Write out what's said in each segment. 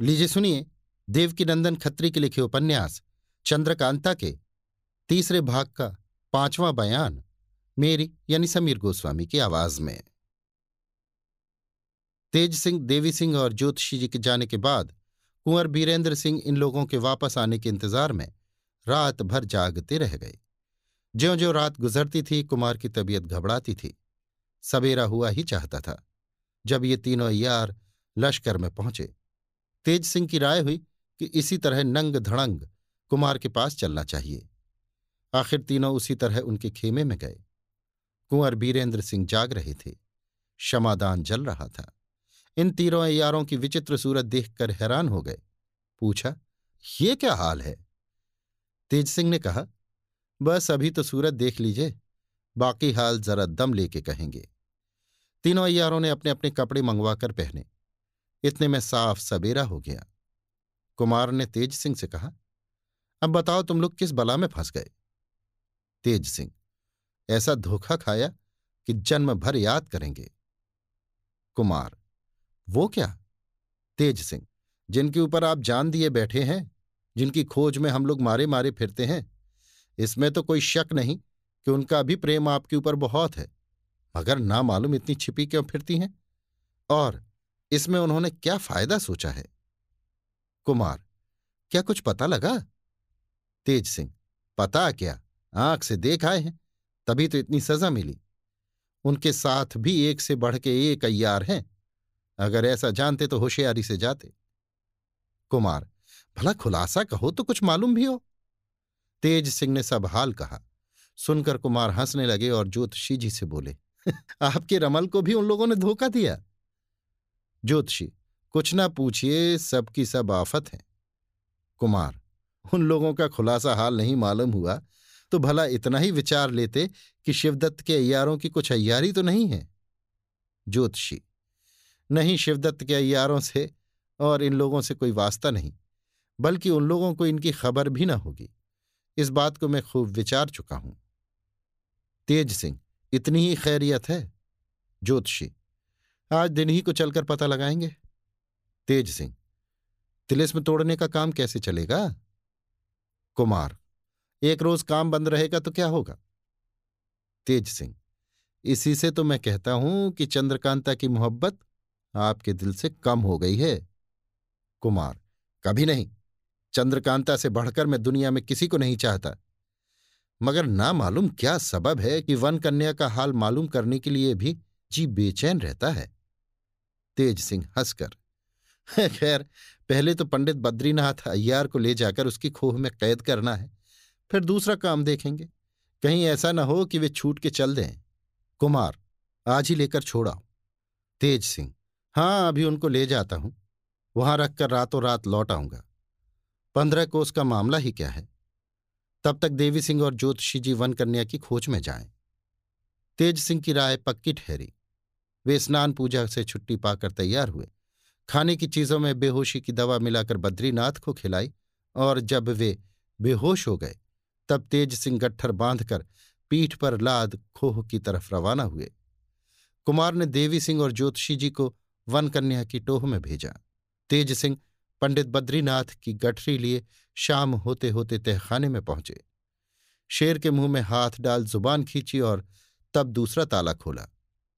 लीजिए सुनिए, देवकीनंदन खत्री के लिखे उपन्यास, चंद्रकांता के, तीसरे भाग का पांचवां बयान, मेरी यानी समीर गोस्वामी की आवाज़ में। तेज सिंह, देवी सिंह और ज्योतिषी जी के जाने के बाद, कुंवर बीरेंद्र सिंह इन लोगों के वापस आने के इंतज़ार में रात भर जागते रह गए। ज्यो ज्यो रात गुजरती थी, कुमार की तबीयत घबराती थी। सवेरा हुआ ही चाहता था, जब ये तीनों यार लश्कर में पहुँचे। तेज सिंह की राय हुई कि इसी तरह नंग धड़ंग कुमार के पास चलना चाहिए। आखिर तीनों उसी तरह उनके खेमे में गए। कुंवर बीरेंद्र सिंह जाग रहे थे। क्षमादान जल रहा था। इन तीनों यारों की विचित्र सूरत देखकर हैरान हो गए। पूछा, ये क्या हाल है? तेज सिंह ने कहा, बस अभी तो सूरत देख लीजिए। बाकी हाल जरा दम लेके कहेंगे। तीनों अयारों ने अपने अपने कपड़े मंगवाकर पहने। इतने में साफ़ सबेरा हो गया। कुमार ने तेज सिंह से कहा, अब बताओ तुम लोग किस बला में फंस गए? तेज सिंह, ऐसा धोखा खाया कि जन्म भर याद करेंगे। कुमार, वो क्या? तेज सिंह, जिनके ऊपर आप जान दिए बैठे हैं, जिनकी खोज में हम लोग मारे मारे फिरते हैं, इसमें तो कोई शक नहीं कि उनका भी प्रेम आपके ऊपर बहुत है, मगर ना मालूम इतनी छिपी क्यों फिरती हैं। और इसमें उन्होंने क्या फ़ायदा सोचा है? कुमार, क्या कुछ पता लगा? तेज सिंह, पता क्या? आँख से देख आए हैं, तभी तो इतनी सजा मिली। उनके साथ भी एक से बढ़ के एक अयार हैं, अगर ऐसा जानते तो होशियारी से जाते। कुमार, भला खुलासा कहो तो कुछ मालूम भी हो। तेज सिंह ने सब हाल कहा। सुनकर कुमार हंसने लगे और ज्योतिषी जी से बोले, आपके रमल को भी उन लोगों ने धोखा दिया। ज्योतिषी, कुछ ना पूछिए, सबकी सब आफत है। कुमार, उन लोगों का खुलासा हाल नहीं मालूम हुआ तो भला इतना ही विचार लेते कि शिवदत्त के अयारों की कुछ अयारी तो नहीं है? ज्योतिषी, नहीं शिवदत्त के अयारों से और इन लोगों से कोई वास्ता नहीं, बल्कि उन लोगों को इनकी खबर भी ना होगी। इस बात को मैं खूब विचार चुका हूँ। तेज सिंह, इतनी ही खैरियत है? ज्योतिषी आज दिन ही को चलकर पता लगाएँगे। तेज सिंह, तिलिस्म तोड़ने का काम कैसे चलेगा? कुमार, एक रोज काम बंद रहेगा तो क्या होगा? तेज सिंह, इसी से तो मैं कहता हूँ कि चंद्रकांता की मोहब्बत आपके दिल से कम हो गई है। कुमार, कभी नहीं। चंद्रकांता से बढ़कर मैं दुनिया में किसी को नहीं चाहता। मगर ना मालूम क्या सबब है कि वन कन्या का हाल मालूम करने के लिए भी जी बेचैन रहता है। तेज सिंह हंसकर खैर, पहले तो पंडित बद्रीनाथ अय्यार को ले जाकर उसकी खोह में कैद करना है, फिर दूसरा काम देखेंगे। कहीं ऐसा न हो कि वे छूट के चल दें। कुमार, आज ही लेकर छोड़ाओ तेज सिंह हाँ अभी उनको ले जाता हूँ। वहाँ रखकर रातों रात लौट आऊँगा। पंद्रह कोस का मामला ही क्या है? तब तक देवी सिंह और ज्योतिषी जी वन कन्या की खोज में जाएँ तेज सिंह की राय पक्की ठहरी। वे स्नान पूजा से छुट्टी पाकर तैयार हुए। खाने की चीज़ों में बेहोशी की दवा मिलाकर बद्रीनाथ को खिलाई और जब वे बेहोश हो गए, तब तेज सिंह गट्ठर बांधकर पीठ पर लाद खोह की तरफ़ रवाना हुए। कुमार ने देवी सिंह और ज्योतिषी जी को वन कन्या की टोह में भेजा। तेज सिंह पंडित बद्रीनाथ की गठरी लिए शाम होते होते तहखाने में पहुँचे। शेर के मुँह में हाथ डाल ज़ुबान खींची और तब दूसरा ताला खोला।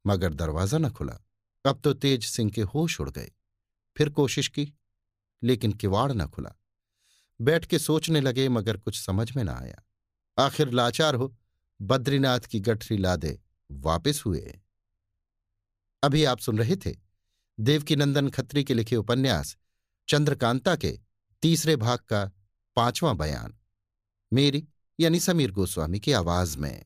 मगर दरवाज़ा न खुला। अब तो तेज सिंह के होश उड़ गए। फिर कोशिश की, लेकिन किवाड़ न खुला। बैठ के सोचने लगे, मगर कुछ समझ में न आया। आखिर लाचार हो, बद्रीनाथ की गठरी लादे वापिस हुए। अभी आप सुन रहे थे देवकीनंदन खत्री के लिखे उपन्यास, चंद्रकांता के तीसरे भाग का पांचवां बयान। मेरी यानी समीर गोस्वामी की आवाज़ में।